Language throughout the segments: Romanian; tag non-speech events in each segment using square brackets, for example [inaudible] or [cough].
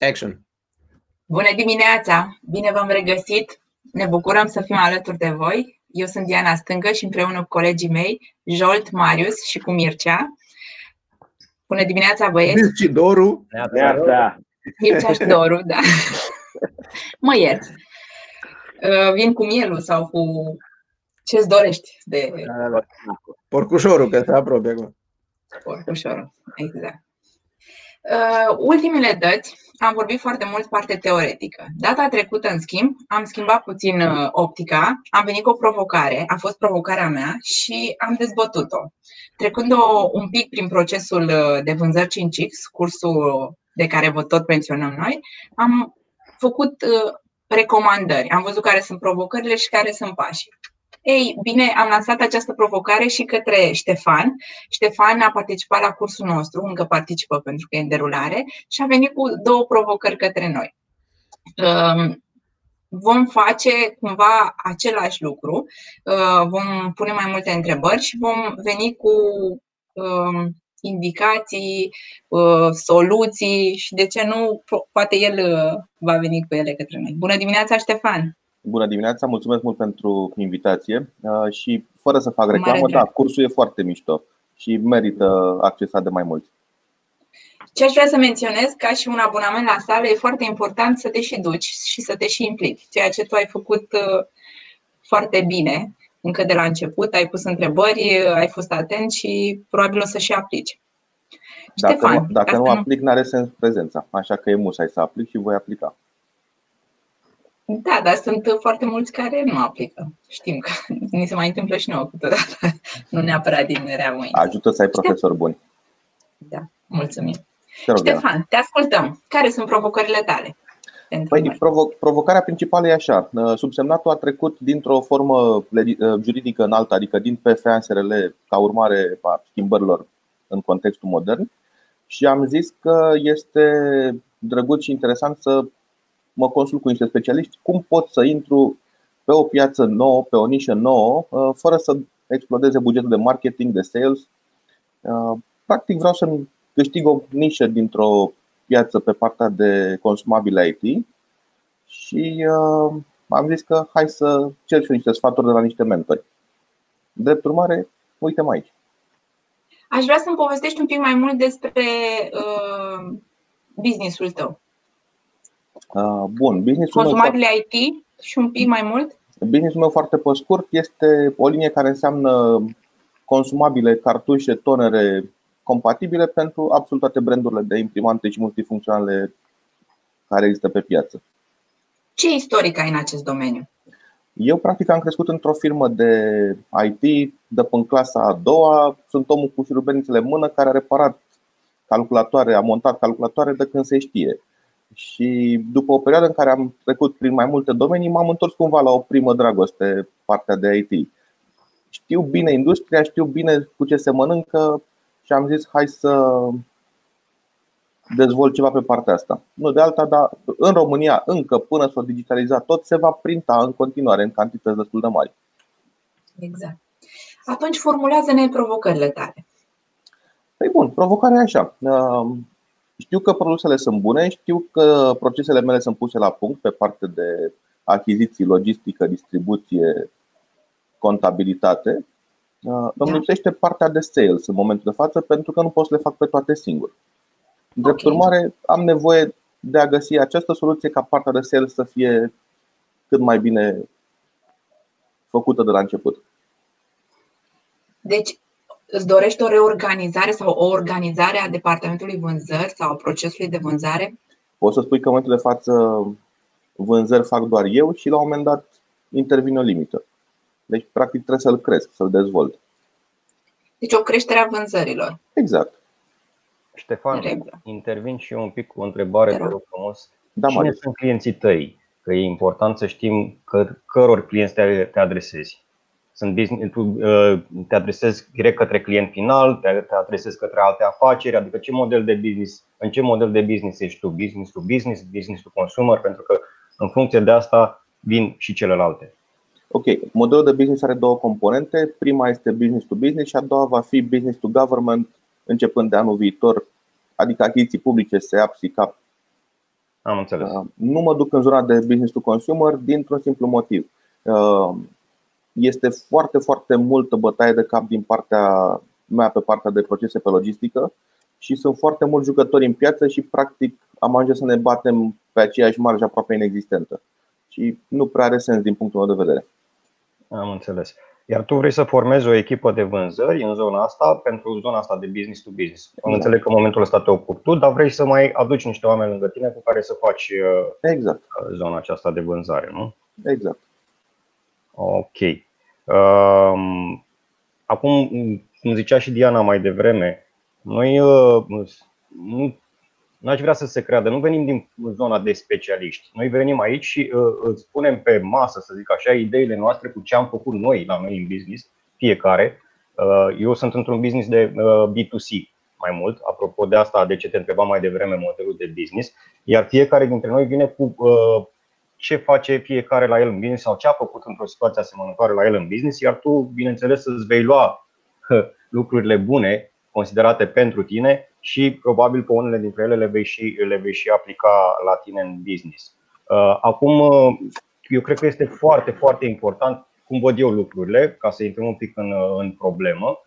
Action! Bună dimineața! Bine v-am regăsit! Ne bucurăm să fim alături de voi. Eu sunt Diana Stângă și împreună cu colegii mei, Jolt, Marius și cu Mircea. Bună dimineața, băieți! Și Doru! Neața. Mircea și Doru, da. Mă ierți. Uh, Vin cu mielul sau cu ce-ți dorești de Porcușorul, că se apropie acum. porcușorul. Exact. Uh, ultimele dăți am vorbit foarte mult parte teoretică. Data trecută, în schimb, am schimbat puțin uh, optica, am venit cu o provocare, a fost provocarea mea și am dezbătut-o. Trecând o, un pic prin procesul uh, de vânzări 5X, cursul de care vă tot menționăm noi, am făcut uh, recomandări. Am văzut care sunt provocările și care sunt pașii. Ei, bine, am lansat această provocare și către Ștefan. Ștefan a participat la cursul nostru, încă participă pentru că e în derulare, și a venit cu două provocări către noi. Um, Vom face cumva același lucru, uh, vom pune mai multe întrebări și vom veni cu um, indicații, uh, soluții și de ce nu, po- poate el uh, va veni cu ele către noi. Bună dimineața, Ștefan! Bună dimineața, mulțumesc mult pentru invitație uh, și fără să fac Cu mare reclamă, drag. da, cursul e foarte mișto și merită accesat de mai mulți. Ce aș vrea să menționez, ca și un abonament la sală, e foarte important să te și duci și să te și implici, ceea ce tu ai făcut uh, foarte bine încă de la început, ai pus întrebări, uh, ai fost atent și probabil o să și aplici. Dacă Ștefan, nu, dacă ca nu să nu- aplic, n-are sens prezența, așa că e musai să aplic și voi aplica. Da, dar sunt foarte mulți care nu aplică. Știm că [laughs] ni se mai întâmplă și nouă câteodată, [laughs] nu neapărat din rea mâini. Ajută să ai profesori buni. Da, mulțumim. Te rog, Diana. Ștefan, te ascultăm. Care sunt provocările tale? Pentru Păi, noi? provo- provocarea principală e așa. Uh, Subsemnatul a trecut dintr-o formă legi- uh, juridică în alta, adică din PFA SRL ca urmare a schimbărilor în contextul modern și am zis că este drăguț și interesant să mă consult cu niște specialiști cum pot să intru pe o piață nouă, pe o nișă nouă, uh, fără să explodeze bugetul de marketing, de sales. Uh, Practic vreau să câștig o nișă dintr-o piață pe partea de consumabile IT și uh, am zis că hai să cer și eu niște sfaturi de la niște mentori. Drept urmare, uite-mă aici. Aș vrea să-mi povestești un pic mai mult despre uh, business-ul tău. Uh, Bun, business-ul meu, Consumabile IT și un pic mai mult? business-ul meu foarte pe scurt este o linie care înseamnă consumabile, cartușe, tonere compatibile pentru absolut toate brandurile de imprimante și multifuncționale care există pe piață. Ce istoric ai în acest domeniu? Eu practic am crescut într-o firmă de IT de până în clasa a doua. Sunt omul cu șurubelnițele în mână care a reparat calculatoare, a montat calculatoare de când se știe. Și după o perioadă în care am trecut prin mai multe domenii, m-am întors cumva la o primă dragoste, partea de IT. Știu bine industria, știu bine cu ce se mănâncă și am zis hai să dezvolt ceva pe partea asta. Nu de alta, dar în România încă până s-o digitaliza tot se va printa în continuare în cantități destul de mari. Exact. Atunci formulează-ne provocările tale. Păi bun, provocarea e așa. Um, Știu că produsele sunt bune, știu că procesele mele sunt puse la punct pe parte de achiziții, logistică, distribuție, contabilitate. Uh, Îmi Da. lipsește partea de sales în momentul de față pentru că nu pot să le fac pe toate singur. Drept Ok. urmare, am nevoie de a găsi această soluție ca partea de sales să fie cât mai bine făcută de la început. Deci, îți dorești o reorganizare sau o organizare a departamentului vânzări sau a procesului de vânzare? Poți să spui că în momentul de față vânzări fac doar eu și la un moment dat intervine o limită. Deci, practic, trebuie să-l cresc, să-l dezvolt. Deci o creștere a vânzărilor. Exact. Ștefan, În regulă. intervin și eu un pic cu o întrebare, Te te rog. rog frumos. Da, Cine Marius. sunt clienții tăi? Că e important să știm că, căror clienți te, te adresezi. Sunt business, tu uh, te adresezi direct către client final, te, te adresezi către alte afaceri, adică ce model de business, în ce model de business ești tu? Business to business, business to consumer, pentru că în funcție de asta vin și celelalte. Ok, modelul de business are două componente. Prima este business to business și a doua va fi business to government începând de anul viitor, adică achiziții publice, SEAP, SICAP Am înțeles. Nu mă duc în zona de business to consumer dintr-un simplu motiv. Este foarte, foarte multă bătaie de cap din partea mea pe partea de procese pe logistică și sunt foarte mulți jucători în piață și practic am ajuns să ne batem pe aceeași marjă aproape inexistentă. Și nu prea are sens din punctul meu de vedere. Am înțeles. Iar tu vrei să formezi o echipă de vânzări în zona asta pentru zona asta de business to business. Am înțeleg că în momentul ăsta te ocupi tu, dar vrei să mai aduci niște oameni lângă tine cu care să faci uh, exact. zona aceasta de vânzare, nu? Exact. Ok. Um, acum, cum zicea și Diana mai devreme, noi uh, nu N-aș vrea să se creadă, nu venim din zona de specialiști. Noi venim aici și uh, îți punem pe masă, să zic așa, ideile noastre cu ce am făcut noi la noi în business, fiecare. Uh, eu sunt într-un business de uh, B2C mai mult, apropo de asta, de ce te întrebam mai devreme modelul de business, iar fiecare dintre noi vine cu uh, ce face fiecare la el în business sau ce a făcut într-o situație asemănătoare la el în business, iar tu, bineînțeles, îți vei lua lucrurile bune considerate pentru tine și probabil pe unele dintre ele le vei și, le vei și aplica la tine în business. Uh, acum, uh, eu cred că este foarte, foarte important cum văd eu lucrurile, ca să intrăm un pic în, uh, în problemă,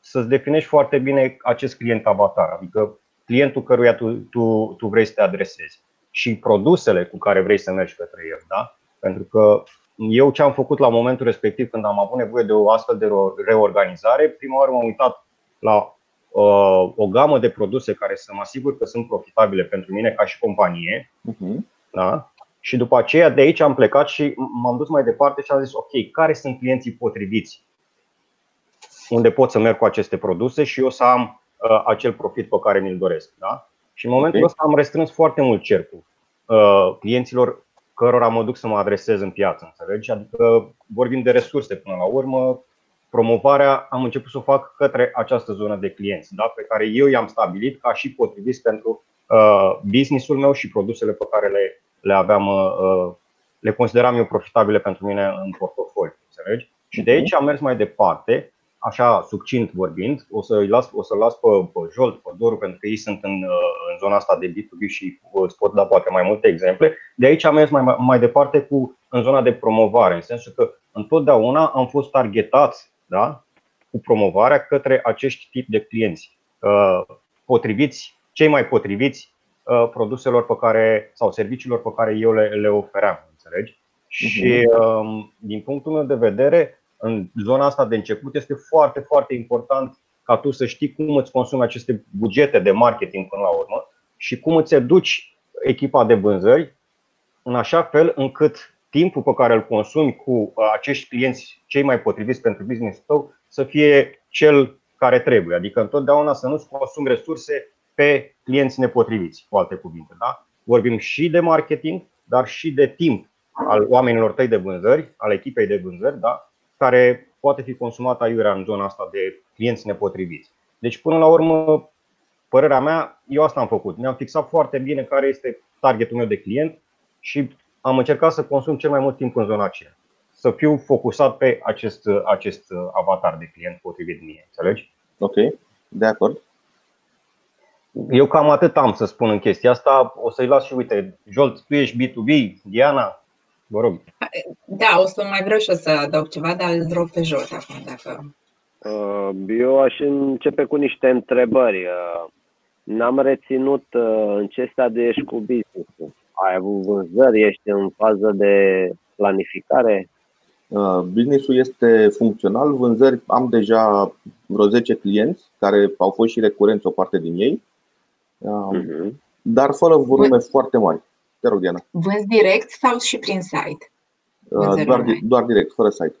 să-ți definești foarte bine acest client avatar, adică clientul căruia tu, tu, tu vrei să te adresezi și produsele cu care vrei să mergi către el. Da? Pentru că eu ce am făcut la momentul respectiv când am avut nevoie de o astfel de reorganizare, prima oară m-am uitat la uh, o gamă de produse care să mă asigur că sunt profitabile pentru mine ca și companie. Uh-huh. Da? Și după aceea de aici am plecat și m-am dus mai departe și am zis ok, care sunt clienții potriviți unde pot să merg cu aceste produse și eu să am uh, acel profit pe care mi-l doresc. Da? Și în momentul okay. ăsta am restrâns foarte mult cercul uh, clienților cărora mă duc să mă adresez în piață, înțelegi? Adică vorbim de resurse până la urmă, promovarea am început să o fac către această zonă de clienți, da? pe care eu i-am stabilit ca și potrivit pentru uh, businessul meu și produsele pe care le, le aveam, uh, le consideram eu profitabile pentru mine în portofoliu. Înțelegi? Și de aici am mers mai departe, așa succint vorbind, o să-i las, o să las pe, pe Jolt, pe Doru, pentru că ei sunt în, uh, în zona asta de B2B și îți pot da poate mai multe exemple. De aici am mers mai, mai departe cu în zona de promovare, în sensul că întotdeauna am fost targetați da? cu promovarea către acești tip de clienți uh, potriviți, cei mai potriviți uh, produselor pe care, sau serviciilor pe care eu le, le ofeream. Înțelegi? Uh-huh. Și um, din punctul meu de vedere, în zona asta de început este foarte, foarte important ca tu să știi cum îți consumi aceste bugete de marketing până la urmă și cum îți educi echipa de vânzări în așa fel încât timpul pe care îl consumi cu uh, acești clienți cei mai potriviți pentru business tău să fie cel care trebuie. Adică întotdeauna să nu-ți consumi resurse pe clienți nepotriviți, cu alte cuvinte. Da? Vorbim și de marketing, dar și de timp al oamenilor tăi de vânzări, al echipei de vânzări, da? Care poate fi consumat aiurea în zona asta de clienți nepotriviți. Deci, până la urmă, părerea mea, eu asta am făcut. Ne-am fixat foarte bine care este targetul meu de client și am încercat să consum cel mai mult timp în zona aceea. Să fiu focusat pe acest, acest avatar de client potrivit mie. Înțelegi? Ok, de acord. Eu cam atât am să spun în chestia asta. O să-i las și uite, Jolt, tu ești B2B, Diana, vă rog. Da, o să mai vreau și o să adaug ceva, dar îl rog pe Jolt acum dacă. Uh, eu aș începe cu niște întrebări. Uh, n-am reținut uh, în ce stadiu ești cu business ai avut vânzări, ești în fază de planificare? Uh, businessul este funcțional, vânzări am deja vreo 10 clienți care au fost și recurenți o parte din ei, uh-huh. dar fără volume Vânz... foarte mari. Te rog, Diana. Vânzi direct sau și prin site? Uh, doar, doar direct, fără site.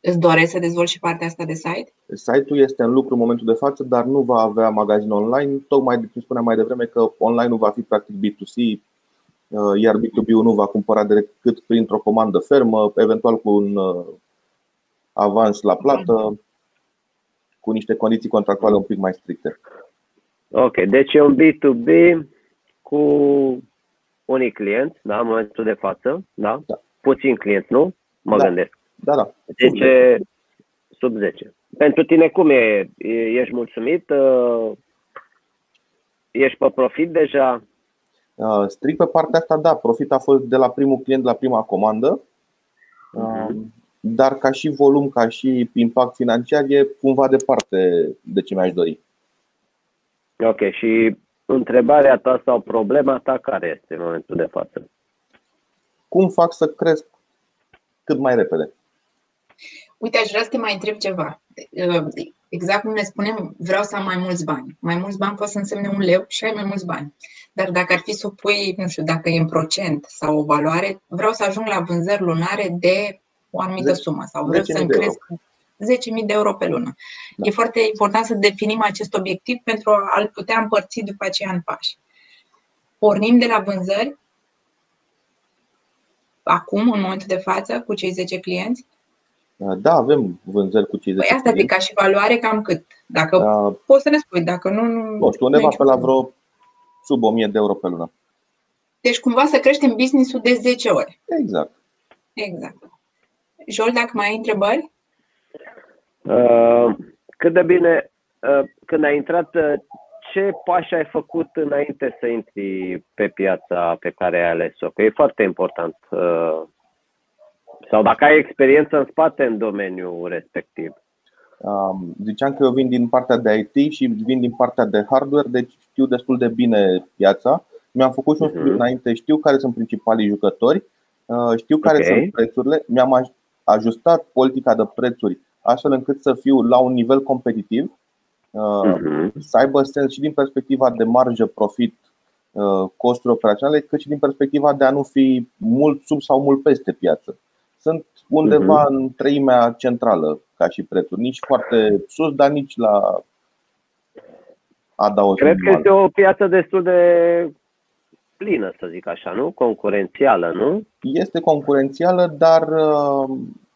Îți doresc să dezvolți și partea asta de site? Site-ul este în lucru în momentul de față, dar nu va avea magazin online. Tocmai, cum spuneam mai devreme, că online nu va fi practic B2C, Uh, iar B2B-ul nu va cumpăra decât printr-o comandă fermă, eventual cu un uh, avans la plată, cu niște condiții contractuale un pic mai stricte. Ok, deci e un B2B cu unii clienți, da, în momentul de față, da? da. Puțin clienți, nu? Mă da. gândesc. Da, da. Sub 10. Sub 10. Pentru tine cum e? Ești mulțumit? Uh, ești pe profit deja? Uh, strict pe partea asta, da, profit a fost de la primul client, la prima comandă, Mhm. dar ca și volum, ca și impact financiar, e cumva departe de ce mi-aș dori. Ok, și întrebarea ta sau problema ta care este în momentul de față? Cum fac să cresc cât mai repede? Uite, aș vrea să te mai întreb ceva. Uh, Exact cum ne spunem, vreau să am mai mulți bani. Mai mulți bani poate să însemne un leu și ai mai mulți bani. Dar dacă ar fi să o pui, nu știu, dacă e în procent sau o valoare, vreau să ajung la vânzări lunare de o anumită Zece- sumă sau vreau 10.000 să-mi de euro. cresc 10.000 de euro pe lună. Da. E foarte important să definim acest obiectiv pentru a-l putea împărți după aceea în pași. Pornim de la vânzări acum, în momentul de față, cu cei 10 clienți? Da, avem vânzări cu cei 10 Păi asta de clienți. ca și valoare cam cât? Dacă Uh, poți să ne spui, dacă nu... nu Nu știu, nu undeva e pe la nicio vreo sub 1000 de euro pe lună. Deci cumva să creștem business-ul de 10 ori. Exact. Exact. Jol, dacă mai ai întrebări? Uh, cât de bine, uh, când ai intrat, uh, ce pași ai făcut înainte să intri pe piața pe care ai ales-o? Că e foarte important. Uh, sau dacă ai experiență în spate în domeniul respectiv. Um, Ziceam că eu vin din partea de IT și vin din partea de hardware, deci știu destul de bine piața. Mi-am făcut și un studiu Mhm. înainte, știu care sunt principalii jucători, uh, știu care Ok. sunt prețurile, mi-am aj- ajustat politica de prețuri astfel încât să fiu la un nivel competitiv, uh, Mhm. să aibă sens și din perspectiva de marjă, profit, uh, costuri operaționale, cât și din perspectiva de a nu fi mult sub sau mult peste piață. Sunt undeva în treimea centrală ca și prețuri, nici foarte sus, dar nici la adaos Cred că minimal. este o piață destul de plină, să zic așa, nu? Concurențială, nu? Este concurențială, dar uh,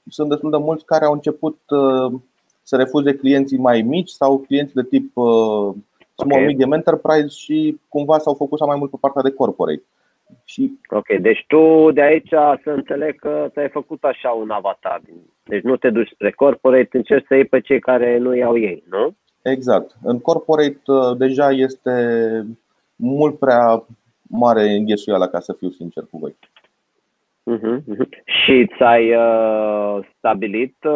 sunt destul de mulți care au început uh, să refuze clienții mai mici sau clienți de tip uh, small Ok. medium enterprise și cumva s-au focusat mai mult pe partea de corporate. Și Ok, deci tu de aici să înțeleg că ți-ai făcut așa un avatar. Deci nu te duci spre corporate, încerci să iei pe cei care nu iau ei, nu? exact, în corporate uh, deja este mult prea mare înghesuiala ca să fiu sincer cu voi. Mhm, mhm. Și ți-ai uh, stabilit uh,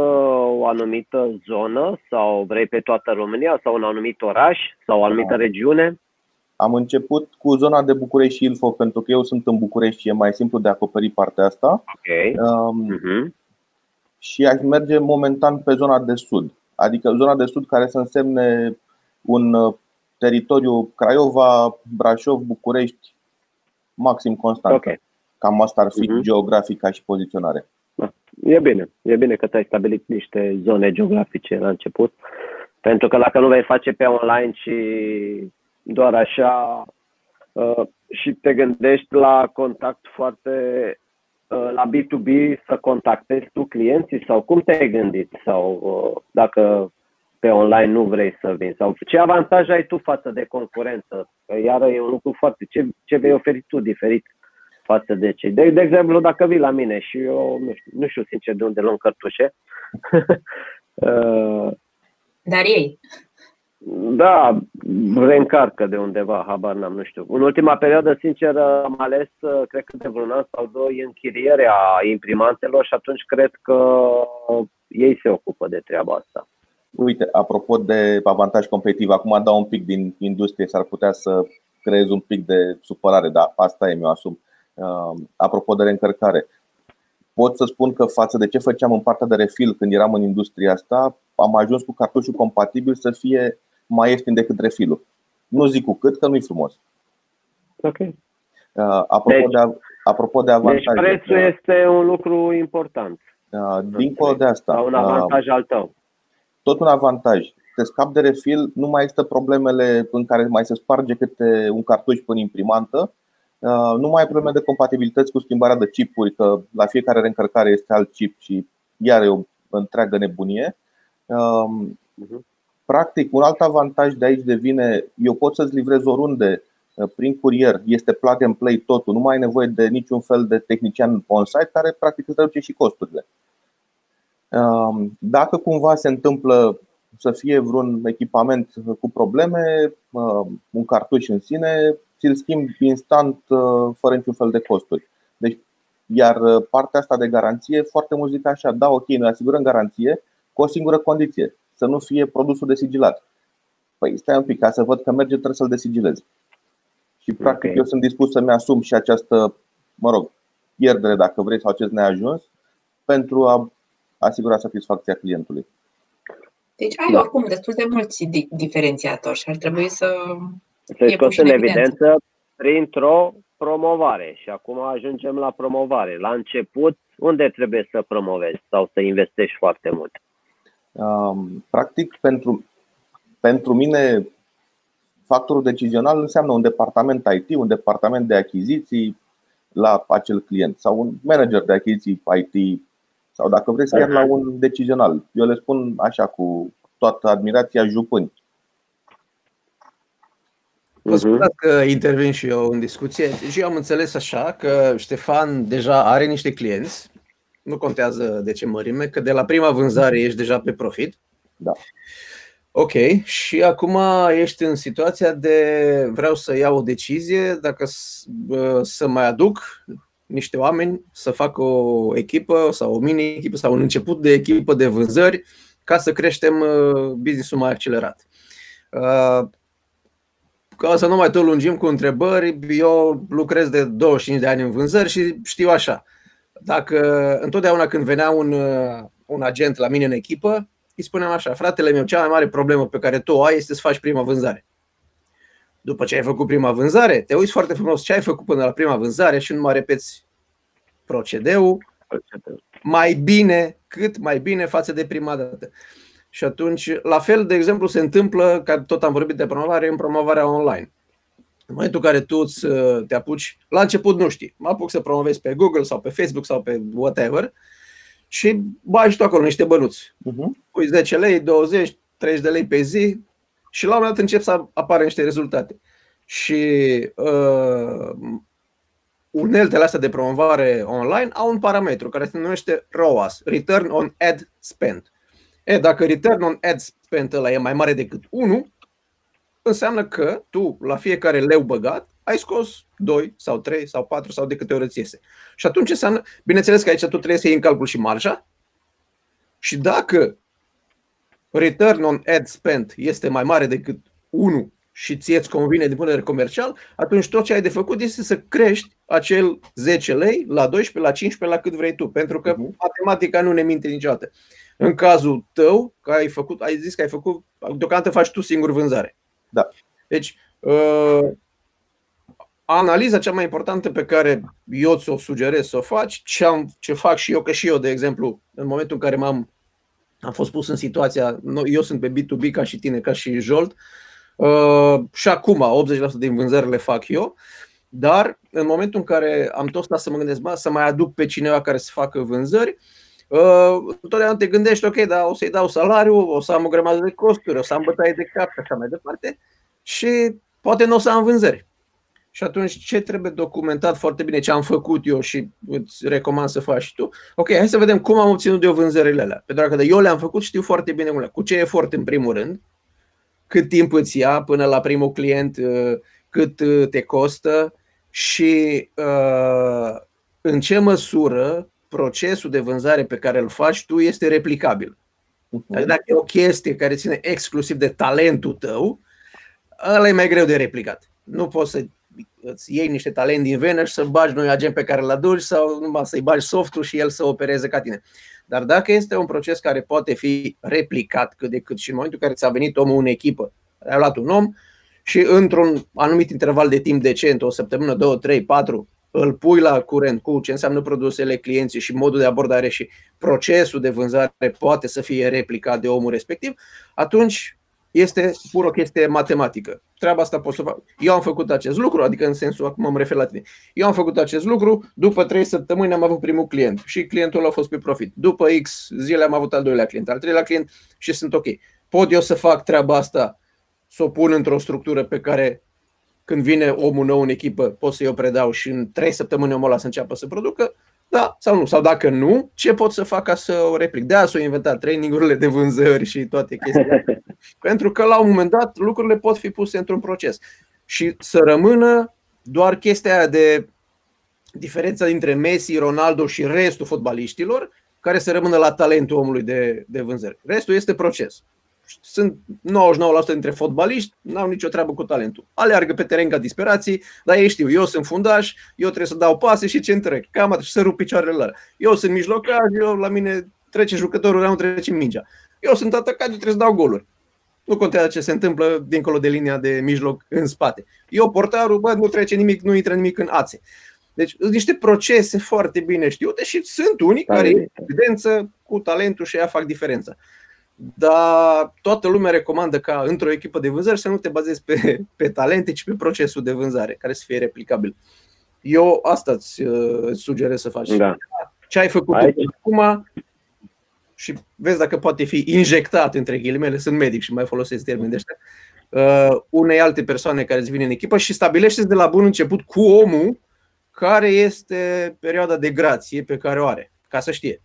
o anumită zonă sau vrei pe toată România sau un anumit oraș sau o anumită Da. regiune? Am început cu zona de București și Ilfov pentru că eu sunt în București și e mai simplu de acoperit partea asta. Ok. Um, Mhm. și aș merge momentan pe zona de sud. Adică zona de sud care să însemne un uh, teritoriu Craiova, Brașov, București, maxim Constanța. Ok. Cam asta ar fi Mhm. geografic ca și poziționare. E bine, e bine că ți-ai stabilit niște zone geografice la început. Pentru că dacă nu vei face pe online și doar așa uh, și te gândești la contact foarte uh, la B2B să contactezi tu clienții sau cum te-ai gândit sau uh, dacă pe online nu vrei să vin sau ce avantaj ai tu față de concurență? Că iară e un lucru foarte ce, ce vei oferi tu diferit față de cei. De, de exemplu, dacă vii la mine și eu nu știu, nu știu sincer de unde luăm cărtușe, [laughs] uh, Dar ei. da, reîncarcă de undeva, habar n-am, nu știu. În ultima perioadă, sincer, am ales, uh, cred că de vreun an sau doi, închirierea imprimantelor și atunci cred că ei se ocupă de treaba asta. Uite, apropo de avantaj competitiv, acum dau un pic din industrie, s-ar putea să creez un pic de supărare, dar asta e, mi-o asum. Uh, Apropo de reîncărcare, pot să spun că față de ce făceam în partea de refil când eram în industria asta, am ajuns cu cartușul compatibil să fie mai ieftin decât refilul. Nu zic cu cât, că nu-i frumos. Ok. Uh, Apropo, Deci- de, apropo de Deci avantaje, prețul este un lucru important. uh, dincolo de asta, Sau un uh, avantaj al tău. tot un avantaj. Te scapi de refil, nu mai există problemele în care mai se sparge câte un cartuș până imprimantă. Uh, Nu mai ai probleme de compatibilități cu schimbarea de chipuri, că la fiecare reîncărcare este alt chip și iar e o întreagă nebunie. Um, Mhm. Practic, un alt avantaj de aici devine, eu pot să-ți livrez oriunde uh, prin curier, este plug and play totul, nu mai ai nevoie de niciun fel de tehnician on-site care practic îți reduce și costurile. Um, Dacă cumva se întâmplă să fie vreun echipament cu probleme, um, un cartuș în sine, ți-l schimbi instant, uh, fără niciun fel de costuri. Deci, iar uh, partea asta de garanție, foarte mult zic așa, da, ok, noi asigurăm garanție cu o singură condiție, să nu fie produsul desigilat. Păi stai un pic, ca să văd că merge, trebuie să-l desigilez. Și practic okay. eu sunt dispus să-mi asum și această, mă rog, pierdere, dacă vreți, sau acest neajuns, pentru a asigura satisfacția clientului. Deci ai da. oricum destul de mulți diferențiatori și ar trebui să. Să scos în evidență. evidență printr-o promovare. Și acum ajungem la promovare. La început, unde trebuie să promovezi sau să investești foarte mult? Um, practic, pentru, pentru mine, factorul decizional înseamnă un departament IT, un departament de achiziții la acel client sau un manager de achiziții IT sau dacă vreți chiar la un decizional. Eu le spun așa cu toată admirația jupâni. Vă mhm. scuzați că intervin și eu în discuție. Și eu am înțeles așa că Ștefan deja are niște clienți, nu contează de ce mărime, că de la prima vânzare ești deja pe profit. Da. Ok, și acum ești în situația de vreau să iau o decizie dacă să mai aduc niște oameni să facă o echipă sau o mini-echipă sau un început de echipă de vânzări ca să creștem uh, business-ul mai accelerat. Uh, ca să nu mai tot lungim cu întrebări, eu lucrez de 25 de ani în vânzări și știu așa. Dacă întotdeauna când venea un, uh, un agent la mine în echipă, îi spuneam așa, fratele meu, cea mai mare problemă pe care tu o ai este să faci prima vânzare. După ce ai făcut prima vânzare, te uiți foarte frumos ce ai făcut până la prima vânzare și nu mai repeți procedeul mai bine, cât mai bine față de prima dată. Și atunci, la fel, de exemplu, se întâmplă, că tot am vorbit de promovare, în promovarea online. În momentul în care tu te apuci, la început nu știi, mă apuc să promovezi pe Google sau pe Facebook sau pe whatever și bagi tu acolo niște bănuți. Uh-huh. Pui 10 lei, 20, 30 de lei pe zi și la un moment dat încep să apară niște rezultate. Și uh, uneltele astea de promovare online au un parametru care se numește ROAS, Return on Ad Spend. E, dacă return on ad spend ăla e mai mare decât 1, înseamnă că tu, la fiecare leu băgat, ai scos 2 sau 3 sau 4 sau de câte ori îți iese. Și atunci înseamnă, bineînțeles că aici tu trebuie să iei în calcul și marja și dacă return on ad spend este mai mare decât 1 și ție îți convine din punct de vedere comercial, atunci tot ce ai de făcut este să crești acel 10 lei la 12, la 15, la cât vrei tu, pentru că uh-huh. matematica nu ne minte niciodată. În cazul tău, că ai făcut, ai zis că ai făcut, deocamdată faci tu singur vânzare. Da. Deci, uh, analiza cea mai importantă pe care eu ți-o sugerez să o faci, ce, am, ce fac și eu, că și eu, de exemplu, în momentul în care m-am am fost pus în situația, eu sunt pe B2B ca și tine, ca și Jolt, uh, și acum 80% din vânzări le fac eu, dar în momentul în care am tot stat să mă gândesc, să mai aduc pe cineva care să facă vânzări, uh, întotdeauna te gândești, ok, dar o să-i dau salariu, o să am o grămadă de costuri, o să am bătaie de cap și așa mai departe și poate nu o să am vânzări. Și atunci ce trebuie documentat foarte bine, ce am făcut eu și îți recomand să faci și tu. Ok, hai să vedem cum am obținut eu vânzările alea. Pentru că eu le-am făcut, știu foarte bine cum le Cu ce efort în primul rând, cât timp îți ia până la primul client, uh, cât uh, te costă și uh, în ce măsură procesul de vânzare pe care îl faci tu este replicabil. Uh-huh. Dacă e o chestie care ține exclusiv de talentul tău, ăla e mai greu de replicat. Nu poți să îți iei niște talent din venă și să bagi noi agent pe care îl aduci sau numai să-i bagi softul și el să opereze ca tine. Dar dacă este un proces care poate fi replicat cât de cât și în momentul în care ți-a venit omul în echipă, ai luat un om și într-un anumit interval de timp decent, o săptămână, două, trei, patru, îl pui la curent cu ce înseamnă produsele clienții și modul de abordare și procesul de vânzare poate să fie replicat de omul respectiv, atunci este pur o chestie matematică. Treaba asta pot să fac. Eu am făcut acest lucru, adică în sensul, acum mă refer la tine. Eu am făcut acest lucru, după 3 săptămâni am avut primul client și clientul a fost pe profit. După X zile am avut al doilea client, al treilea client și sunt ok. Pot eu să fac treaba asta, să o pun într-o structură pe care când vine omul nou în echipă, pot să-i o predau și în 3 săptămâni omul ăla să înceapă să producă, da sau nu. Sau dacă nu, ce pot să fac ca să o replic? De aia s-au inventat trainingurile de vânzări și toate chestiile. [laughs] Pentru că la un moment dat lucrurile pot fi puse într-un proces și să rămână doar chestia aia de diferența dintre Messi, Ronaldo și restul fotbaliștilor, care să rămână la talentul omului de, de vânzări. Restul este proces. Sunt 99% dintre fotbaliști, n-au nicio treabă cu talentul. Aleargă pe teren ca disperații, dar ei știu, eu sunt fundaș, eu trebuie să dau pase și centrec. Cam atât, și să rup picioarele lor. Eu sunt mijlocaș, eu la mine trece jucătorul, nu trece mingea. Eu sunt atacat, eu trebuie să dau goluri. Nu contează ce se întâmplă dincolo de linia de mijloc în spate. Eu, portarul, bă, nu trece nimic, nu intră nimic în ațe. Deci sunt niște procese foarte bine știute și sunt unii care, evidență, cu talentul și aia fac diferența. Dar toată lumea recomandă ca într-o echipă de vânzări să nu te bazezi pe, pe talente, ci pe procesul de vânzare, care să fie replicabil. Eu asta îți, îți sugerez să faci. Da. Ce ai făcut acum și vezi dacă poate fi injectat, între ghilimele, sunt medic și mai folosesc termeni de ăștia, uh, unei alte persoane care îți vine în echipă și stabilește de la bun început cu omul care este perioada de grație pe care o are, ca să știe.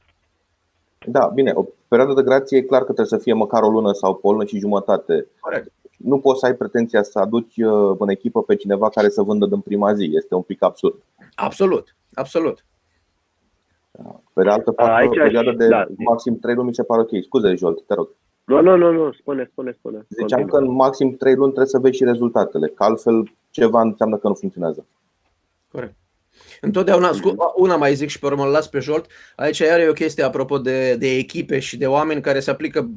Da, bine, o perioadă de grație e clar că trebuie să fie măcar o lună sau o lună și jumătate. Corect. Nu poți să ai pretenția să aduci uh, în echipă pe cineva care să vândă din prima zi. Este un pic absurd. Absolut, absolut. Pe de altă parte, Aici, o perioadă de da, maxim 3 luni mi se pare ok. Scuze, Jolt, te rog. Nu, nu, nu, nu, spune, spune, spune. Ziceam că în maxim 3 luni trebuie să vezi și rezultatele, că altfel ceva înseamnă că nu funcționează. Corect. Întotdeauna, una mai zic și pe urmă las pe Jolt, aici iar e o chestie apropo de, de echipe și de oameni care se aplică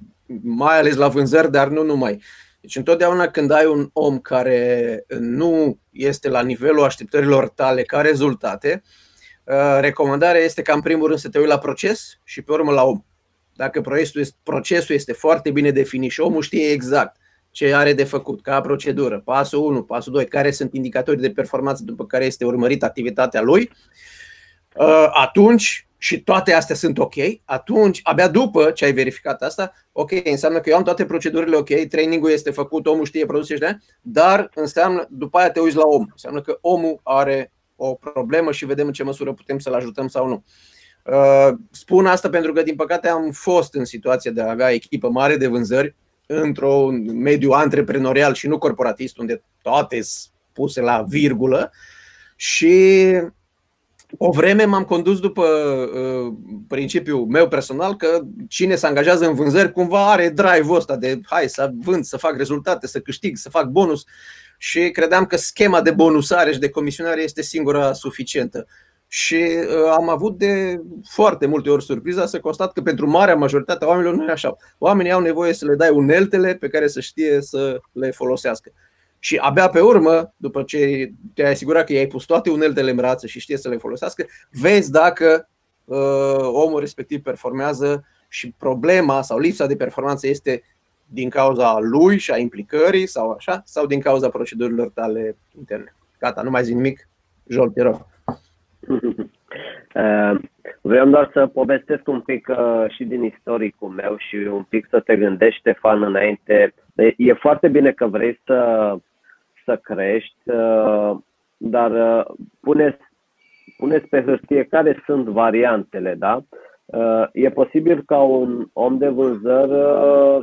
mai ales la vânzări, dar nu numai. Deci întotdeauna când ai un om care nu este la nivelul așteptărilor tale ca rezultate, uh, recomandarea este ca în primul rând să te uiți la proces și pe urmă la om. Dacă procesul este, procesul este foarte bine definit și omul știe exact ce are de făcut, ca procedură, pasul 1, pasul 2, care sunt indicatorii de performanță după care este urmărită activitatea lui, uh, atunci, și toate astea sunt ok, atunci, abia după ce ai verificat asta, ok, înseamnă că eu am toate procedurile ok, trainingul este făcut, omul știe produse și dar înseamnă, după aia te uiți la om, înseamnă că omul are o problemă și vedem în ce măsură putem să-l ajutăm sau nu. Uh, spun asta pentru că, din păcate, am fost în situația de a avea echipă mare de vânzări într-un mediu antreprenorial și nu corporatist, unde toate sunt puse la virgulă și o vreme m-am condus după uh, principiul meu personal că cine se angajează în vânzări cumva are drive-ul ăsta de hai să vând, să fac rezultate, să câștig, să fac bonus și credeam că schema de bonusare și de comisionare este singura suficientă. Și uh, am avut de foarte multe ori surpriza să constat că pentru marea majoritate a oamenilor nu e așa. Oamenii au nevoie să le dai uneltele pe care să știe să le folosească. Și abia pe urmă, după ce te-ai asigurat că i-ai pus toate uneltele în brațe și știe să le folosească, vezi dacă uh, omul respectiv performează și problema sau lipsa de performanță este din cauza lui și a implicării sau așa, sau din cauza procedurilor tale interne. Gata, nu mai zic nimic. Jol, te rog. [laughs] Uh, vreau doar să povestesc un pic uh, și din istoricul meu și un pic să te gândești, Ștefan, înainte. E foarte bine că vrei să, să crești, uh, dar puneți, puneți pe hârtie care sunt variantele, da? E posibil ca un om de vânzări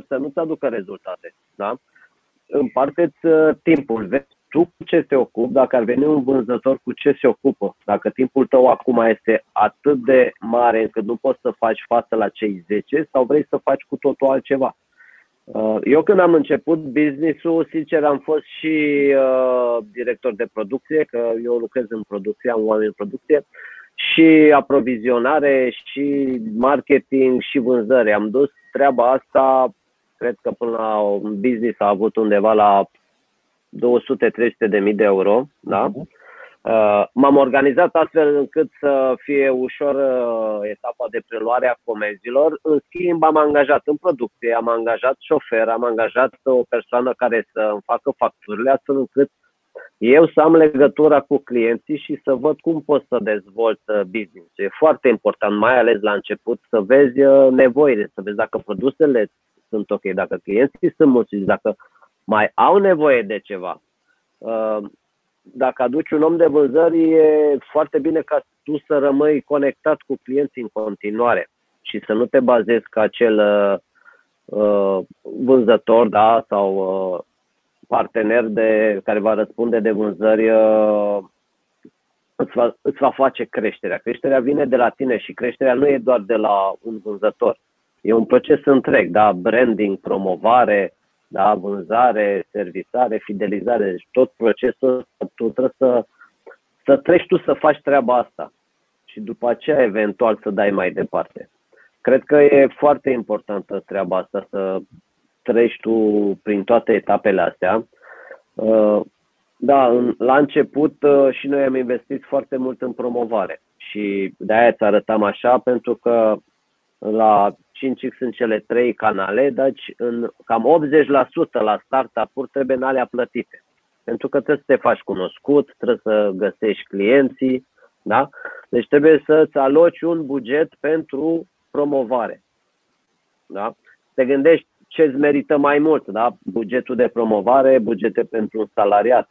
să nu-ți aducă rezultate, da? Împarteți timpul, vezi tu cu ce te ocupi, dacă ar veni un vânzător cu ce se ocupă, dacă timpul tău acum este atât de mare încât nu poți să faci față la cei 10 sau vrei să faci cu totul altceva. Uh, eu când am început business-ul, sincer, am fost și uh, director de producție, că eu lucrez în producție, am oameni în producție, și aprovizionare, și marketing, și vânzări. Am dus treaba asta, cred că până la un business a avut undeva la 200-300 de mii de euro, da? Mhm. Uh, m-am organizat astfel încât să fie ușor uh, etapa de preluare a comenzilor. În schimb, am angajat în producție, am angajat șofer, am angajat o persoană care să îmi facă facturile, astfel încât eu să am legătura cu clienții și să văd cum pot să dezvolt uh, business. E foarte important, mai ales la început, să vezi nevoile, să vezi dacă produsele sunt ok, dacă clienții sunt mulțumiți, dacă mai au nevoie de ceva. Uh, dacă aduci un om de vânzări, e foarte bine ca tu să rămâi conectat cu clienții în continuare și să nu te bazezi ca acel uh, vânzător da, sau uh, partener de, care va răspunde de vânzări îți va, îți va face creșterea. Creșterea vine de la tine și creșterea nu e doar de la un vânzător. E un proces întreg, da? branding, promovare, da? vânzare, servizare, fidelizare. Deci tot procesul tu trebuie să, să treci tu să faci treaba asta și după aceea eventual să dai mai departe. Cred că e foarte importantă treaba asta, să treci tu prin toate etapele astea. Uh, da, la început uh, și noi am investit foarte mult în promovare și de-aia îți arătam așa, pentru că la 5X sunt cele trei canale, deci în cam 80% la startup-uri trebuie în alea plătite. Pentru că trebuie să te faci cunoscut, trebuie să găsești clienții, da? Deci trebuie să-ți aloci un buget pentru promovare. Da? Te gândești ce îți merită mai mult, da? Bugetul de promovare, bugete pentru un salariat.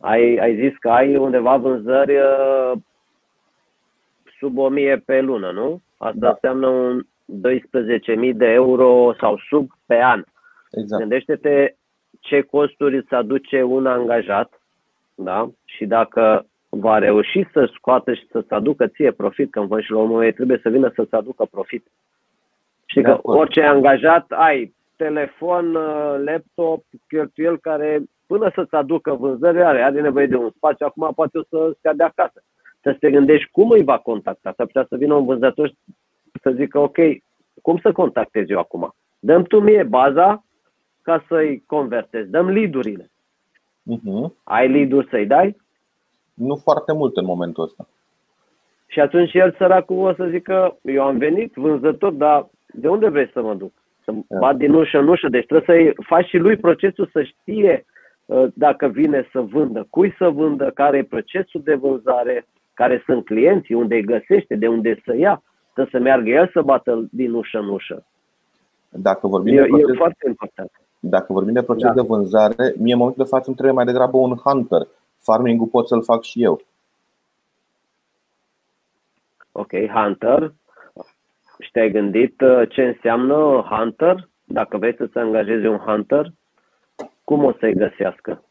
Ai, ai zis că ai undeva vânzări uh, sub 1000 pe lună, nu? Asta da. înseamnă un 12.000 de euro sau sub pe an. Exact. Gândește-te ce costuri îți aduce un angajat, da? Și dacă va reuși să scoată și să-ți aducă ție profit, că în și la omul trebuie să vină să-ți aducă profit. Și că orice angajat ai telefon, uh, laptop, cheltuiel care până să-ți aducă vânzări are, are nevoie de un spațiu, acum poate o să stea de acasă. Să te gândești cum îi va contacta. S-ar putea să vină un vânzător să zică, ok, cum să contactez eu acum? Dăm tu mie baza ca să-i convertezi, dăm lead-urile. Uh-huh. Ai lead să-i dai? Nu foarte mult în momentul ăsta. Și atunci el săracul o să zică, eu am venit vânzător, dar de unde vrei să mă duc? Să da. bat din ușă în ușă. Deci trebuie să-i faci și lui procesul să știe uh, dacă vine să vândă, cui să vândă, care e procesul de vânzare, care sunt clienții, unde îi găsește, de unde să ia, să se meargă el să bată din ușă în ușă. Dacă vorbim e, de proces, e foarte important. Dacă vorbim de proces da. de vânzare, mie în momentul de față îmi trebuie mai degrabă un hunter. Farming-ul pot să-l fac și eu. Ok, hunter. Și te-ai gândit uh, ce înseamnă hunter? Dacă vrei să-ți angajezi un hunter, cum o să-i găsească?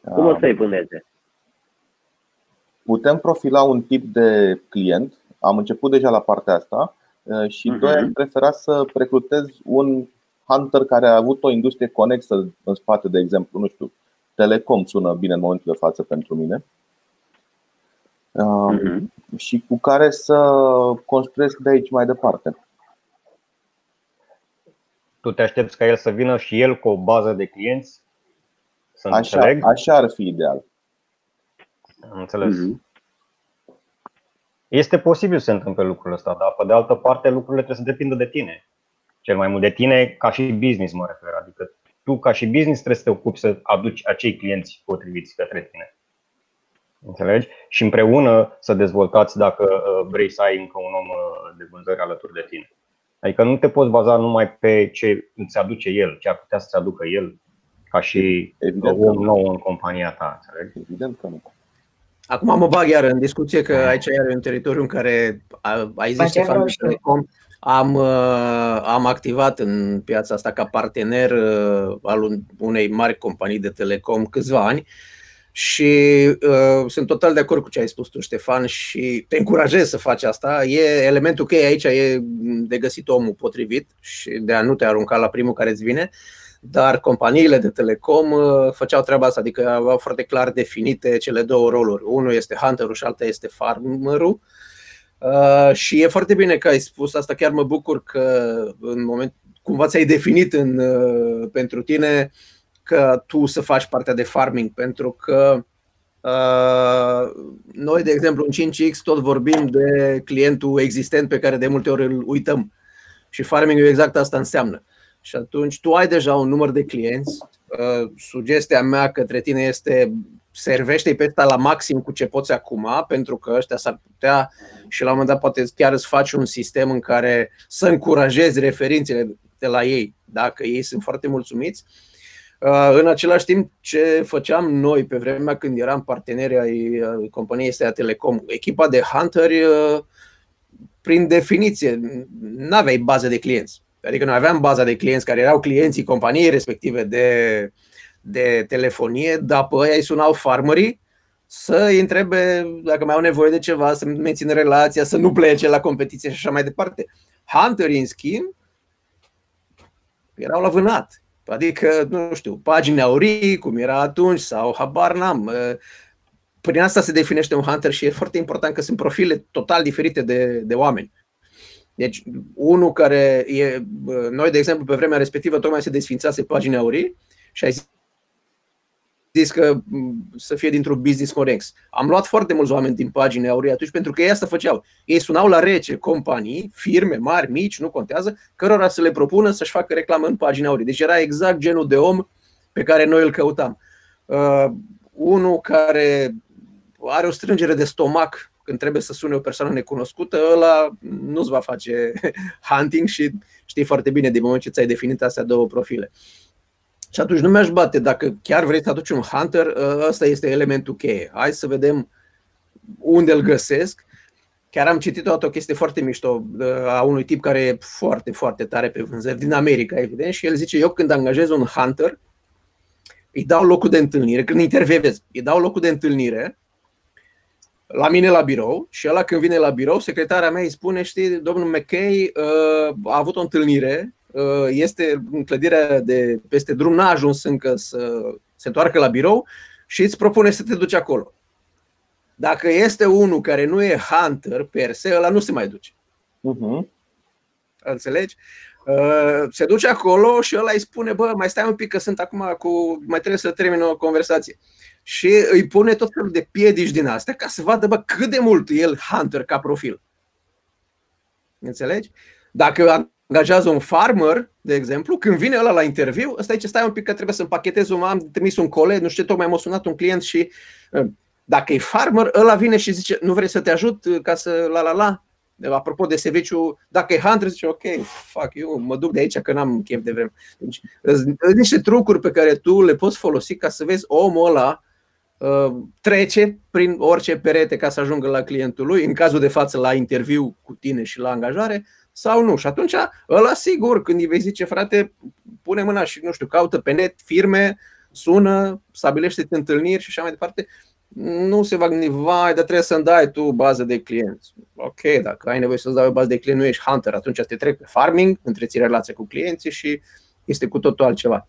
Cum o să-i vâneze? Putem profila un tip de client. Am început deja la partea asta uh, și uh-huh. doi am preferat să recrutez un hunter care a avut o industrie conexă în spate, de exemplu, nu știu, telecom sună bine în momentul de față pentru mine. Uh-huh. Și cu care să construiesc de aici mai departe. Tu te aștepți ca el să vină și el cu o bază de clienți? Să așa, înțeleg? așa ar fi ideal. Am înțeles. Uh-huh. Este posibil să se întâmple lucrul ăsta, dar pe de altă parte lucrurile trebuie să depindă de tine. Cel mai mult de tine ca și business mă refer. Adică tu ca și business trebuie să te ocupi să aduci acei clienți potriviți către tine. Înțelegi? Și împreună să dezvoltați dacă uh, vrei să ai încă un om uh, de vânzări alături de tine. Adică nu te poți baza numai pe ce îți aduce el, ce ar putea să-ți aducă el ca și Evident om nou în compania ta. Înțelegi? Evident că nu. Acum mă bag iar în discuție că aici e un teritoriu în care ai zis Ștefan Telecom am, uh, am activat în piața asta ca partener uh, al unei mari companii de telecom câțiva ani și uh, sunt total de acord cu ce ai spus tu, Ștefan, și te încurajez să faci asta. E elementul cheie aici e de găsit omul potrivit și de a nu te arunca la primul care îți vine, dar companiile de telecom uh, făceau treaba asta, adică aveau foarte clar definite cele două roluri. Unul este hunterul și alta este farmerul Uh, și e foarte bine că ai spus asta, chiar mă bucur că în moment cumva ți-ai definit în, uh, pentru tine că tu să faci partea de farming, pentru că uh, noi, de exemplu, în 5X tot vorbim de clientul existent pe care de multe ori îl uităm. Și farming exact asta înseamnă. Și atunci tu ai deja un număr de clienți. Uh, sugestia mea către tine este servește-i pe ăsta la maxim cu ce poți acum, pentru că ăștia s-ar putea și la un moment dat poate chiar îți faci un sistem în care să încurajezi referințele de la ei, dacă ei sunt foarte mulțumiți. Uh, în același timp, ce făceam noi pe vremea când eram parteneri ai companiei astea Telecom, echipa de Hunter, uh, prin definiție, nu aveai bază de clienți. Adică noi aveam baza de clienți care erau clienții companiei respective de, de telefonie, dar pe ei sunau farmerii să îi întrebe dacă mai au nevoie de ceva, să mențină relația, să nu plece la competiție și așa mai departe. Hunterii, în schimb, erau la vânat. Adică, nu știu, pagini aurii, cum era atunci, sau habar n-am. Prin asta se definește un hunter și e foarte important că sunt profile total diferite de, de oameni. Deci, unul care e, noi, de exemplu, pe vremea respectivă, tocmai se desfințase pagini aurii și ai zis că să fie dintr-un business conex. Am luat foarte mulți oameni din pagini aurii atunci pentru că ei asta făceau. Ei sunau la rece companii, firme mari, mici, nu contează, cărora să le propună să-și facă reclamă în pagini aurii. Deci era exact genul de om pe care noi îl căutam. Uh, unul care are o strângere de stomac când trebuie să sune o persoană necunoscută, ăla nu-ți va face [laughs] hunting și știi foarte bine din moment ce ți-ai definit astea două profile. Și atunci nu mi-aș bate, dacă chiar vrei să aduci un hunter, ă, ăsta este elementul cheie. Hai să vedem unde îl găsesc. Chiar am citit o, o chestie foarte mișto ă, a unui tip care e foarte, foarte tare pe vânzări, din America, evident, și el zice, eu când angajez un hunter, îi dau locul de întâlnire, când intervievez, îi dau locul de întâlnire la mine la birou și ăla când vine la birou, secretarea mea îi spune, știi, domnul McKay uh, a avut o întâlnire, uh, este în clădirea de peste drum, n-a ajuns încă să se întoarcă la birou și îți propune să te duci acolo. Dacă este unul care nu e hunter per se, ăla nu se mai duce. Uh-huh. Înțelegi? Uh, se duce acolo și ăla îi spune, bă, mai stai un pic că sunt acum cu, mai trebuie să termin o conversație și îi pune tot felul de piedici din astea ca să vadă bă, cât de mult el hunter ca profil. Înțelegi? Dacă angajează un farmer, de exemplu, când vine ăla la interviu, ăsta ce stai un pic că trebuie să împachetez un, am trimis un coleg, nu știu, tocmai m-a sunat un client și uh, dacă e farmer, ăla vine și zice, nu vrei să te ajut ca să la la la? Apropo de serviciu, dacă e hunter, zice, ok, fac eu mă duc de aici că n-am chef de vreme. Deci, sunt niște trucuri pe care tu le poți folosi ca să vezi omul ăla Uh, trece prin orice perete ca să ajungă la clientul lui, în cazul de față la interviu cu tine și la angajare, sau nu. Și atunci ăla sigur, când îi vei zice, frate, pune mâna și, nu știu, caută pe net firme, sună, stabilește întâlniri și așa mai departe, nu se va gândi, vai, dar trebuie să-mi dai tu bază de clienți. Ok, dacă ai nevoie să-ți dai o bază de clienți, nu ești hunter, atunci te trec pe farming, întreții relația cu clienții și este cu totul altceva.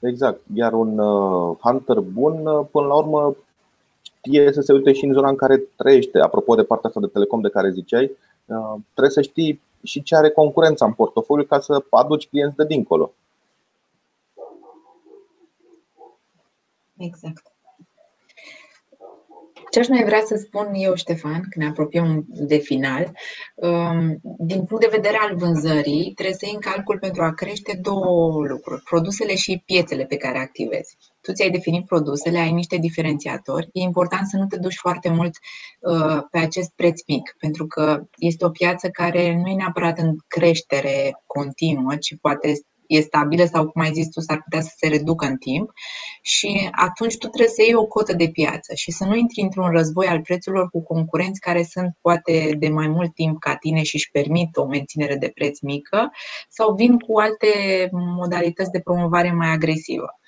Exact. Iar un uh, hunter bun, uh, până la urmă, știe să se uite și în zona în care trăiește. Apropo de partea asta de telecom de care ziceai, uh, trebuie să știi și ce are concurența în portofoliu ca să aduci clienți de dincolo. Exact. Ce aș mai vrea să spun eu, Ștefan, când ne apropiem de final, um, din punct de vedere al vânzării, trebuie să iei în calcul pentru a crește două lucruri, produsele și piețele pe care activezi. Tu ți-ai definit produsele, ai niște diferențiatori. E important să nu te duci foarte mult uh, pe acest preț mic, pentru că este o piață care nu e neapărat în creștere continuă, ci poate e stabilă sau, cum ai zis tu, s-ar putea să se reducă în timp și atunci tu trebuie să iei o cotă de piață și să nu intri într-un război al prețurilor cu concurenți care sunt poate de mai mult timp ca tine și își permit o menținere de preț mică sau vin cu alte modalități de promovare mai agresivă.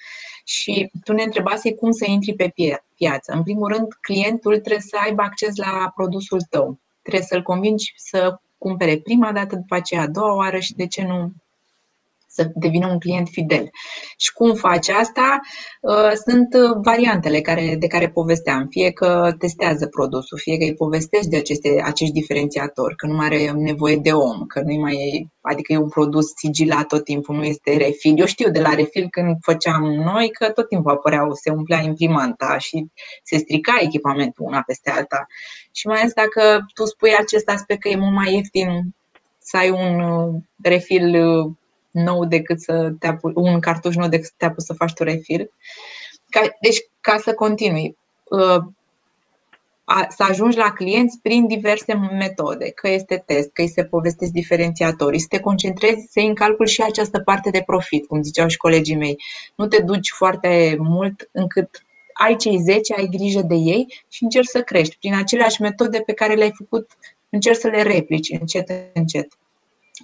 Și tu ne întrebase cum să intri pe piață. În primul rând, clientul trebuie să aibă acces la produsul tău. Trebuie să-l convingi să cumpere prima dată, după aceea a doua oară și de ce nu să devină un client fidel. Și cum faci asta? Uh, sunt uh, variantele care, de care povesteam. Fie că testează produsul, fie că îi povestești de aceste, acești diferențiatori, că nu mai are nevoie de om, că nu mai e, adică e un produs sigilat tot timpul, nu este refil. Eu știu de la refil când făceam noi că tot timpul apăreau, se umplea imprimanta și se strica echipamentul una peste alta. Și mai ales dacă tu spui acest aspect că e mult mai ieftin să ai un uh, refil nou decât să te apu- un cartuș nou decât să te apuci să faci tu refill. Ca, deci, ca să continui, uh, a, să ajungi la clienți prin diverse metode, că este test, că îi se povestesc diferențiatorii, să te concentrezi, să iei în calcul și această parte de profit, cum ziceau și colegii mei. Nu te duci foarte mult încât ai cei 10, ai grijă de ei și încerci să crești. Prin aceleași metode pe care le-ai făcut, încerci să le replici încet, încet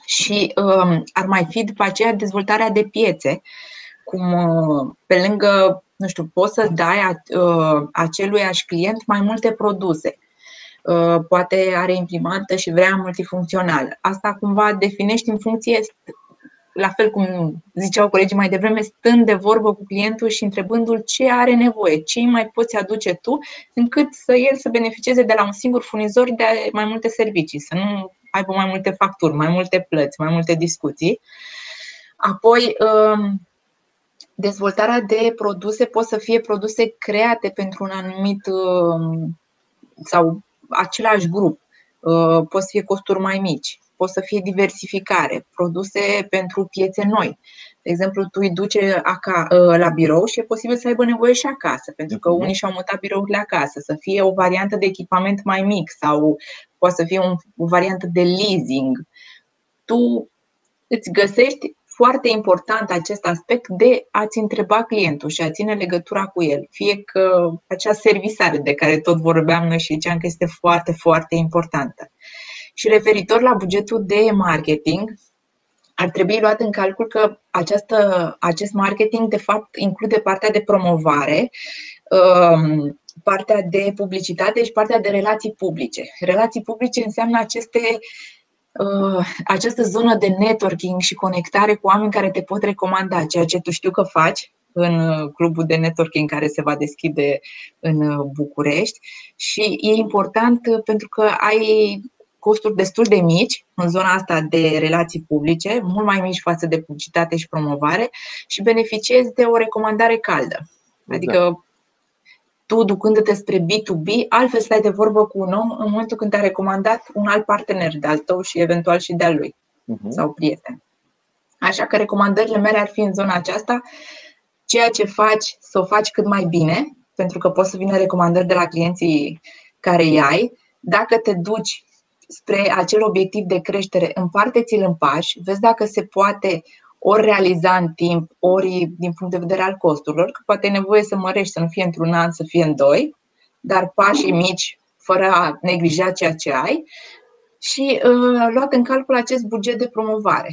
și um, ar mai fi după aceea dezvoltarea de piețe, cum uh, pe lângă nu știu, poți să dai aceluiași client mai multe produse. Poate are imprimantă și vrea multifuncțional. Asta cumva definești în funcție la fel cum ziceau colegii mai devreme, stând de vorbă cu clientul și întrebându-l ce are nevoie, ce îi mai poți aduce tu, încât să el să beneficieze de la un singur furnizor de mai multe servicii, să nu aibă mai multe facturi, mai multe plăți, mai multe discuții. Apoi, um, dezvoltarea de produse pot să fie produse create pentru un anumit um, sau același grup. Uh, pot să fie costuri mai mici pot să fie diversificare, produse pentru piețe noi. De exemplu, tu îi duci ă, la birou și e posibil să aibă nevoie și acasă, pentru că mhm. unii și-au mutat birourile acasă, să fie o variantă de echipament mai mic sau poate să fie o variantă de leasing. Tu îți găsești foarte important acest aspect de a-ți întreba clientul și a ține legătura cu el. Fie că acea servisare de care tot vorbeam noi și ziceam că este foarte, foarte importantă. Și referitor la bugetul de marketing, ar trebui luat în calcul că această, acest marketing, de fapt, include partea de promovare, um, partea de publicitate și partea de relații publice. Relații publice înseamnă aceste uh, această zonă de networking și conectare cu oameni care te pot recomanda, ceea ce tu știu că faci în clubul de networking care se va deschide în București și e important pentru că ai costuri destul de mici în zona asta de relații publice, mult mai mici față de publicitate și promovare și beneficiezi de o recomandare caldă. Adică da. Tu ducându-te spre B2B, altfel stai de vorbă cu un om în momentul când te-a recomandat un alt partener de-al tău și eventual și de-al lui uh-huh. sau prieten. Așa că recomandările mele ar fi în zona aceasta, ceea ce faci să o faci cât mai bine, pentru că poți să vină recomandări de la clienții care îi ai. Dacă te duci spre acel obiectiv de creștere, împarte-ți-l în pași, vezi dacă se poate ori realiza în timp, ori din punct de vedere al costurilor, că poate e nevoie să mărești, să nu fie într-un an, să fie în doi, dar pașii mici, fără a neglija ceea ce ai, și uh, luat în calcul acest buget de promovare.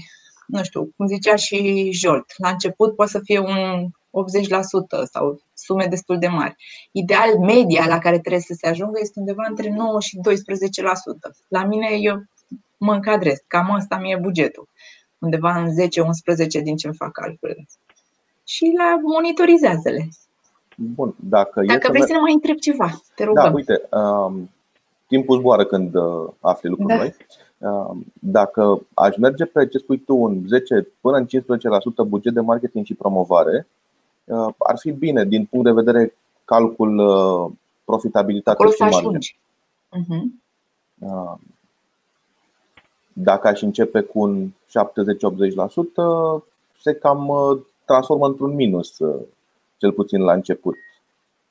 Nu știu, cum zicea și Jolt, la început poate să fie un 80% sau sume destul de mari. Ideal, media la care trebuie să se ajungă este undeva între 9 și 12%. La mine eu mă încadrez, cam asta mi-e bugetul. Undeva în 10-11 din ce îmi fac calculele. Și la monitorizează-le. Bun, dacă, dacă vrei să ne mai întreb ceva, te rog. Da, uite, um, timpul zboară când uh, afli lucruri da. noi. Uh, dacă aș merge pe ce spui tu, un 10 până în 15% buget de marketing și promovare, Uh, ar fi bine din punct de vedere calcul uh, profitabilitate și marge. Uh-huh. Dacă aș începe cu un 70-80%, se cam transformă într-un minus, cel puțin la început,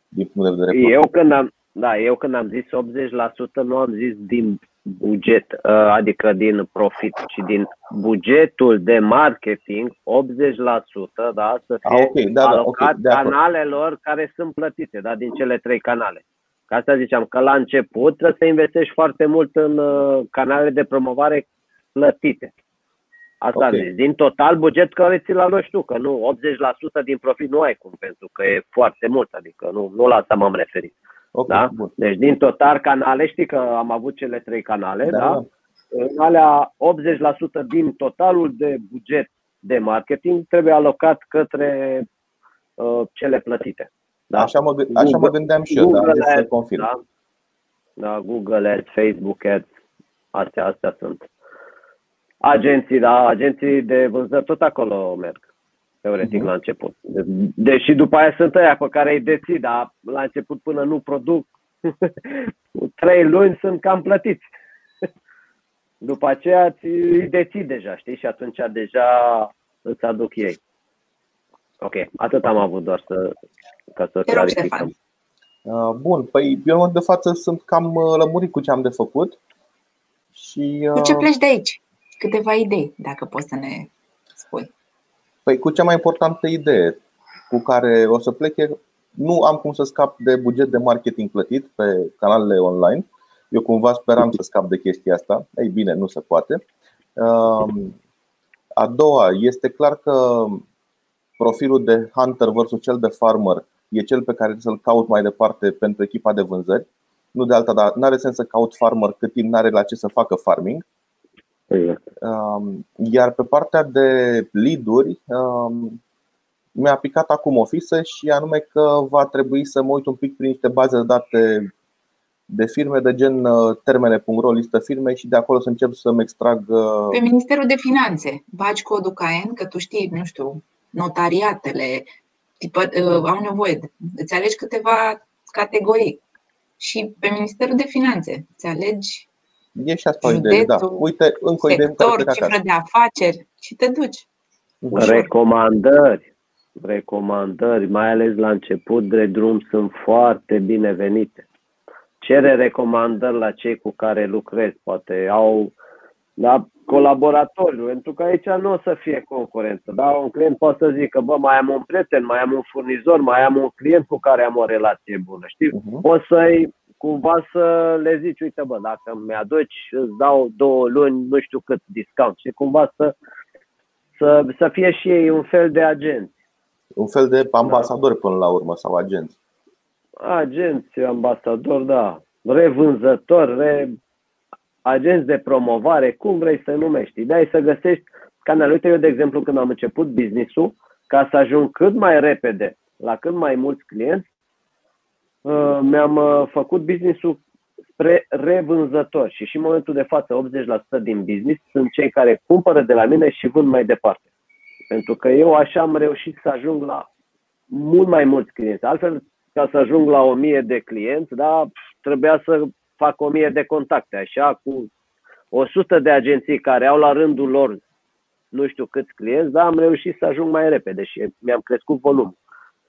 din punct de vedere Eu când am, da, eu când am zis 80%, nu am zis din buget, uh, adică din profit și din bugetul de marketing, 80% da, să fie ah, okay, da, alocat da, okay, canalelor care sunt plătite, da, din cele trei canale. Ca asta ziceam că la început trebuie să investești foarte mult în uh, canalele de promovare plătite. Asta okay. zis. Din total buget care ți-l aloci tu, că nu 80% din profit nu ai cum, pentru că e foarte mult, adică nu, nu la asta m-am referit. Okay, da? Bun. Deci din total canale, știi că am avut cele trei canale, da? da? În alea 80% din totalul de buget de marketing trebuie alocat către uh, cele plătite. Da? Așa, mă, așa Google, mă gândeam și eu, dar să confirm. Da? da, Google Ads, Facebook Ads, astea, astea sunt. Agenții, da, agenții de vânzări tot acolo merg teoretic, uh-huh. la început. Deși după aia sunt aia pe care îi deții, dar la început până nu produc, [laughs] trei luni sunt cam plătiți. după aceea îi deții deja, știi? Și atunci deja îți aduc ei. Ok, atât am avut doar să, ca să clarificăm. Uh, bun, păi eu de față sunt cam uh, lămurit cu ce am de făcut. Și, Cu ce uh, pleci de aici? Câteva idei, dacă poți să ne spui. Păi cu cea mai importantă idee cu care o să plec e nu am cum să scap de buget de marketing plătit pe canalele online. Eu cumva speram să scap de chestia asta. Ei bine, nu se poate. Um, a doua, este clar că profilul de hunter versus cel de farmer e cel pe care să-l caut mai departe pentru echipa de vânzări. Nu de alta, dar nu are sens să caut farmer cât timp nu are la ce să facă farming. Exact. Um, iar pe partea de lead-uri, um, mi-a picat acum o fisă și anume că va trebui să mă uit un pic prin niște baze de date de firme de gen uh, termene.ro, listă firme și de acolo să încep să-mi extrag. uh, Pe Ministerul de Finanțe, bagi codul CAEN, că tu știi, nu știu, notariatele tipă, uh, au nevoie, de, îți alegi câteva categorii. Și pe Ministerul de Finanțe îți alegi E și asta o idee, da. Județul, Uite, încă o idee în care sector, plec cifră acasă. de afaceri și te duci. Ușor. Recomandări. Recomandări, mai ales la început de drum, sunt foarte binevenite. Cere recomandări la cei cu care lucrezi, poate au la colaboratori, pentru că aici nu o să fie concurență. Da? Un client poate să zică, bă, mai am un prieten, mai am un furnizor, mai am un client cu care am o relație bună. Știi? Mhm. o să-i cumva să le zici, uite bă, dacă mi-aduci, îți dau două luni, nu știu cât discount și cumva să, să, să fie și ei un fel de agenți. Un fel de ambasador până la urmă sau agenți. Agenți, ambasador, da, revânzător, re, agenți de promovare, cum vrei să numești. Ideea e să găsești canale. Uite, eu, de exemplu, când am început business-ul, ca să ajung cât mai repede la cât mai mulți clienți, uh, mi-am uh, făcut business-ul spre revânzători și și în momentul de față 80% din business sunt cei care cumpără de la mine și vând mai departe. Pentru că eu așa am reușit să ajung la mult mai mulți clienți. Altfel, ca să ajung la 1000 de clienți, da, trebuia să fac 1000 de contacte. Așa, cu 100 de agenții care au la rândul lor nu știu câți clienți, dar am reușit să ajung mai repede și mi-am crescut volumul.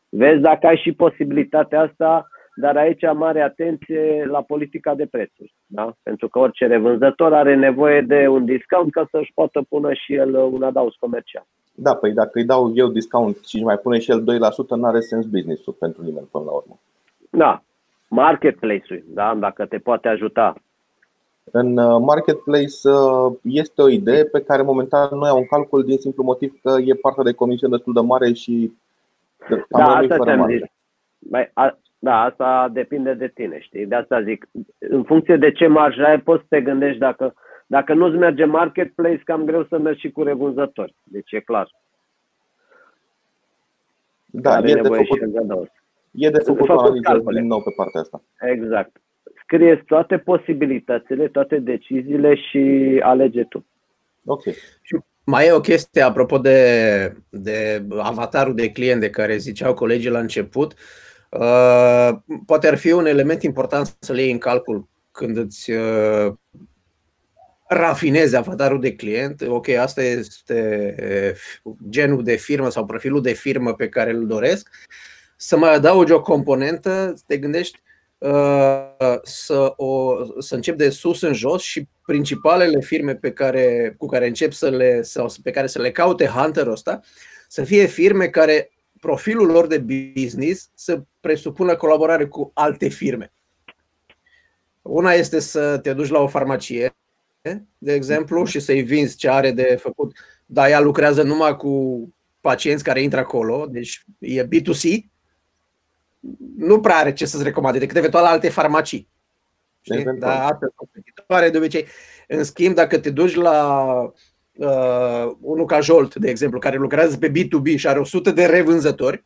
Vezi dacă ai și posibilitatea asta, dar aici mare atenție la politica de prețuri. Da? Pentru că orice revânzător are nevoie de un discount ca să-și poată pune și el un adaos comercial. Da, păi dacă îi dau eu discount și își mai pune și el 2%, nu are sens business-ul pentru nimeni până la urmă. Da, marketplace-ul, da? dacă te poate ajuta. În uh, marketplace uh, este o idee pe care momentan nu iau în calcul din simplu motiv că e partea de comisie destul de mare și am Da, rămâi asta fără ți-am marge. zis. Mai, a, da, asta depinde de tine, știi? De asta zic, în funcție de ce marjă ai, poți să te gândești dacă, dacă nu-ți merge marketplace, cam greu să mergi și cu revânzători. Deci e clar. Da, are e de nevoie făcut, și de adaos. E de făcut o făcut analiză calcule. din nou pe partea asta. Exact. Scrieți toate posibilitățile, toate deciziile și alege tu. Ok. Mai e o chestie apropo de, de avatarul de client de care ziceau colegii la început. Uh, poate ar fi un element important să-l iei în calcul când îți uh, rafinezi avatarul de client. Ok, asta este uh, genul de firmă sau profilul de firmă pe care îl doresc. Să mai adaugi o componentă, te gândești uh, să, o, să încep de sus în jos și principalele firme pe care, cu care încep să le, sau pe care să le caute hunterul ăsta, să fie firme care profilul lor de business să presupună colaborare cu alte firme. Una este să te duci la o farmacie, de exemplu, și să-i vinzi ce are de făcut, dar ea lucrează numai cu pacienți care intră acolo, deci e B2C, nu prea are ce să-ți recomande, decât eventual alte farmacii. Știi? Eventual. Dar astea sunt competitoare de obicei. În schimb, dacă te duci la uh, unul ca Jolt, de exemplu, care lucrează pe B2B și are 100 de revânzători,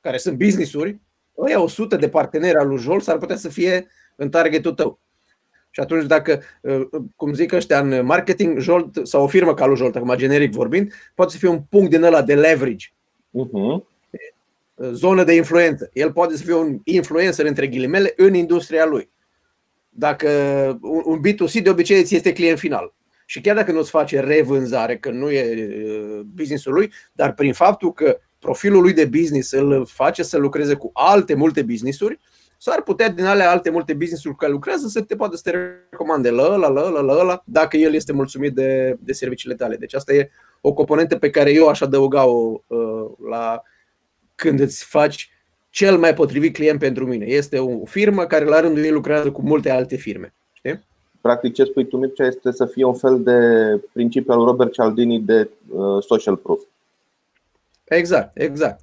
care sunt business-uri, ăia 100 de parteneri al lui Jolt s-ar putea să fie în targetul tău. Și atunci dacă, uh, cum zic ăștia în marketing, Jolt sau o firmă ca lui Jolt, acum generic vorbind, poate să fie un punct din ăla de leverage, Uh-huh. Zonă de influență. El poate să fie un influencer între ghilimele în industria lui. Dacă un un B2C de obicei îți este client final. Și chiar dacă nu-ți face revânzare, că nu e uh, businessul lui, dar prin faptul că profilul lui de business îl face să lucreze cu alte multe businessuri, s-ar putea din alea alte multe business-uri cu care lucrează să te poată să te recomande la ăla, la ăla, la ăla, dacă el este mulțumit de, de serviciile tale. Deci asta e o componentă pe care eu aș adăuga-o uh, la când îți faci cel mai potrivit client pentru mine. Este o firmă care la rândul ei lucrează cu multe alte firme. Știi? Practic ce spui tu, Mircea, este să fie un fel de principiu al lui Robert Cialdini de uh, social proof. Exact, exact.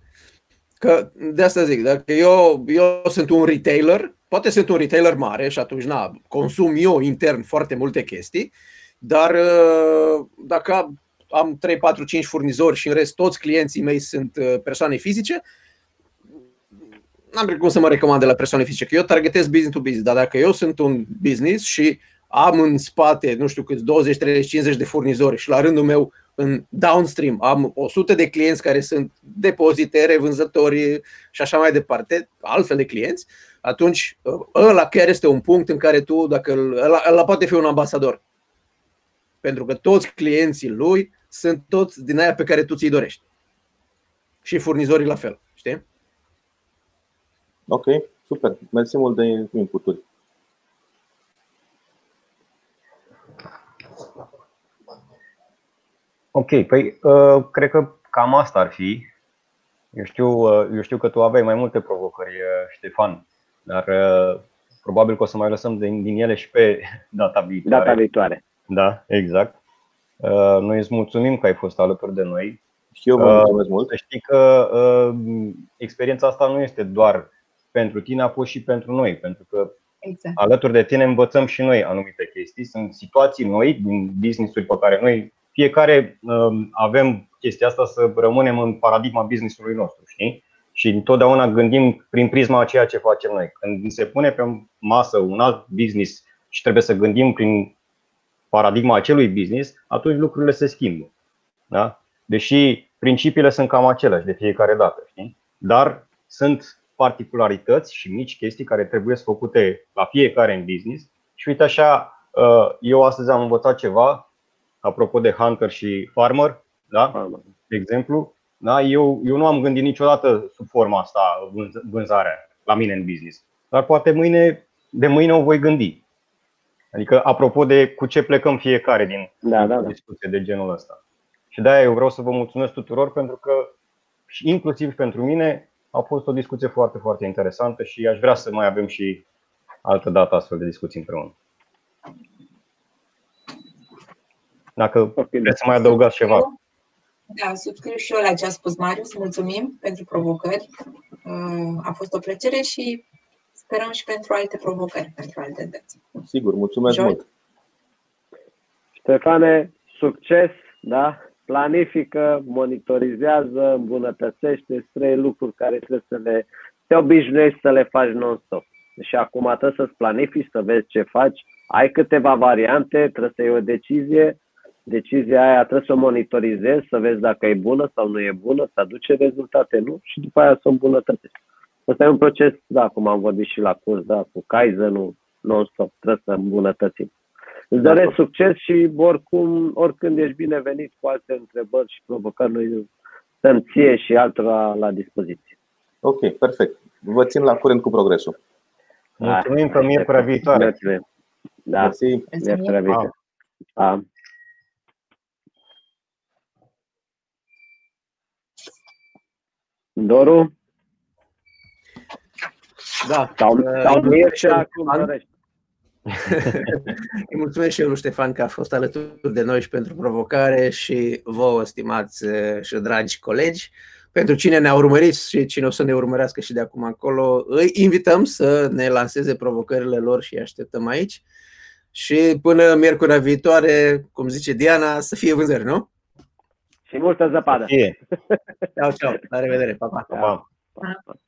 Că de asta zic, dacă eu, eu sunt un retailer, poate sunt un retailer mare și atunci na, consum eu intern foarte multe chestii, dar uh, dacă am 3, 4, 5 furnizori și în rest toți clienții mei sunt uh, persoane fizice, n-am cum să mă recomand de la persoane fizice, că eu targetez business to business, dar dacă eu sunt un business și am în spate, nu știu câți, 20, 30, 50 de furnizori și la rândul meu în downstream am 100 de clienți care sunt depozite, vânzători și așa mai departe, altfel de clienți, atunci ăla chiar este un punct în care tu, dacă ăla, ăla poate fi un ambasador. Pentru că toți clienții lui sunt toți din aia pe care tu ți-i dorești. Și furnizorii la fel, știi? Ok, super. Mersi mult de inputuri. Ok, păi uh, cred că cam asta ar fi. Eu știu, uh, eu știu că tu aveai mai multe provocări, uh, Ștefan, dar uh, probabil că o să mai lăsăm din, din ele și pe data viitoare. Data viitoare. Da, exact. Uh, noi îți mulțumim că ai fost alături de noi. Și eu vă mulțumesc mult. Să știi că uh, experiența asta nu este doar pentru tine, a fost și pentru noi, pentru că Exact. alături de tine învățăm și noi anumite chestii. Sunt situații noi din business-uri pe care noi fiecare uh, avem chestia asta să rămânem în paradigma business-ului nostru, știi? Și întotdeauna gândim prin prisma a ceea ce facem noi. Când se pune pe masă un alt business și trebuie să gândim prin paradigma acelui business, atunci lucrurile se schimbă. Da? Deși principiile sunt cam aceleași de fiecare dată, știi? dar sunt particularități și mici chestii care trebuie să făcute la fiecare în business. Și uite așa, eu astăzi am învățat ceva, apropo de hunter și farmer, da? de exemplu. Da? Eu, eu nu am gândit niciodată sub forma asta vânzarea la mine în business. Dar poate mâine, de mâine o voi gândi. Adică, apropo de cu ce plecăm fiecare din da, da, da. discuție de genul ăsta. Și de-aia eu vreau să vă mulțumesc tuturor pentru că, și inclusiv pentru mine, a fost o discuție foarte, foarte interesantă și aș vrea să mai avem și altă dată astfel de discuții împreună. Dacă vreți să mai adăugați ceva. Da, subscriu și eu la ce a spus Marius. Mulțumim pentru provocări. Uh, a fost o plăcere și sperăm și pentru alte provocări, pentru alte dăți. Sigur, mulțumesc Joy? mult. Ștefane, succes, da? Planifică, monitorizează, îmbunătățește trei lucruri care trebuie să le te obișnuiești să le faci non-stop. Și acum trebuie să-ți planifici, să vezi ce faci. Ai câteva variante, trebuie să iei o decizie. Decizia aia trebuie să o monitorizezi, să vezi dacă e bună sau nu e bună, să aduce rezultate, nu? Și după aia să o îmbunătățești. Asta e un proces, da, cum am vorbit și la curs, da, cu Kaizen-ul non-stop, trebuie să îmbunătățim. Îți doresc succes și oricum, oricând ești binevenit cu alte întrebări și provocări, noi stăm ție și altora la dispoziție. Ok, perfect. Vă țin la curent cu progresul. Mulțumim că miercurea viitoare. Mulțumim. Da, miercurea viitoare. Da. Doru? Da. Sau, sau și acum [laughs] Îi mulțumesc și eu lui Ștefan că a fost alături de noi și pentru provocare și vouă, stimați și dragi colegi. Pentru cine ne-a urmărit și cine o să ne urmărească și de acum încolo, îi invităm să ne lanseze provocările lor și îi așteptăm aici. Și până miercurea viitoare, cum zice Diana, să fie vânzări, nu? Și multă zăpadă. Ciao, ciao. La revedere. Pa, pa. pa. pa.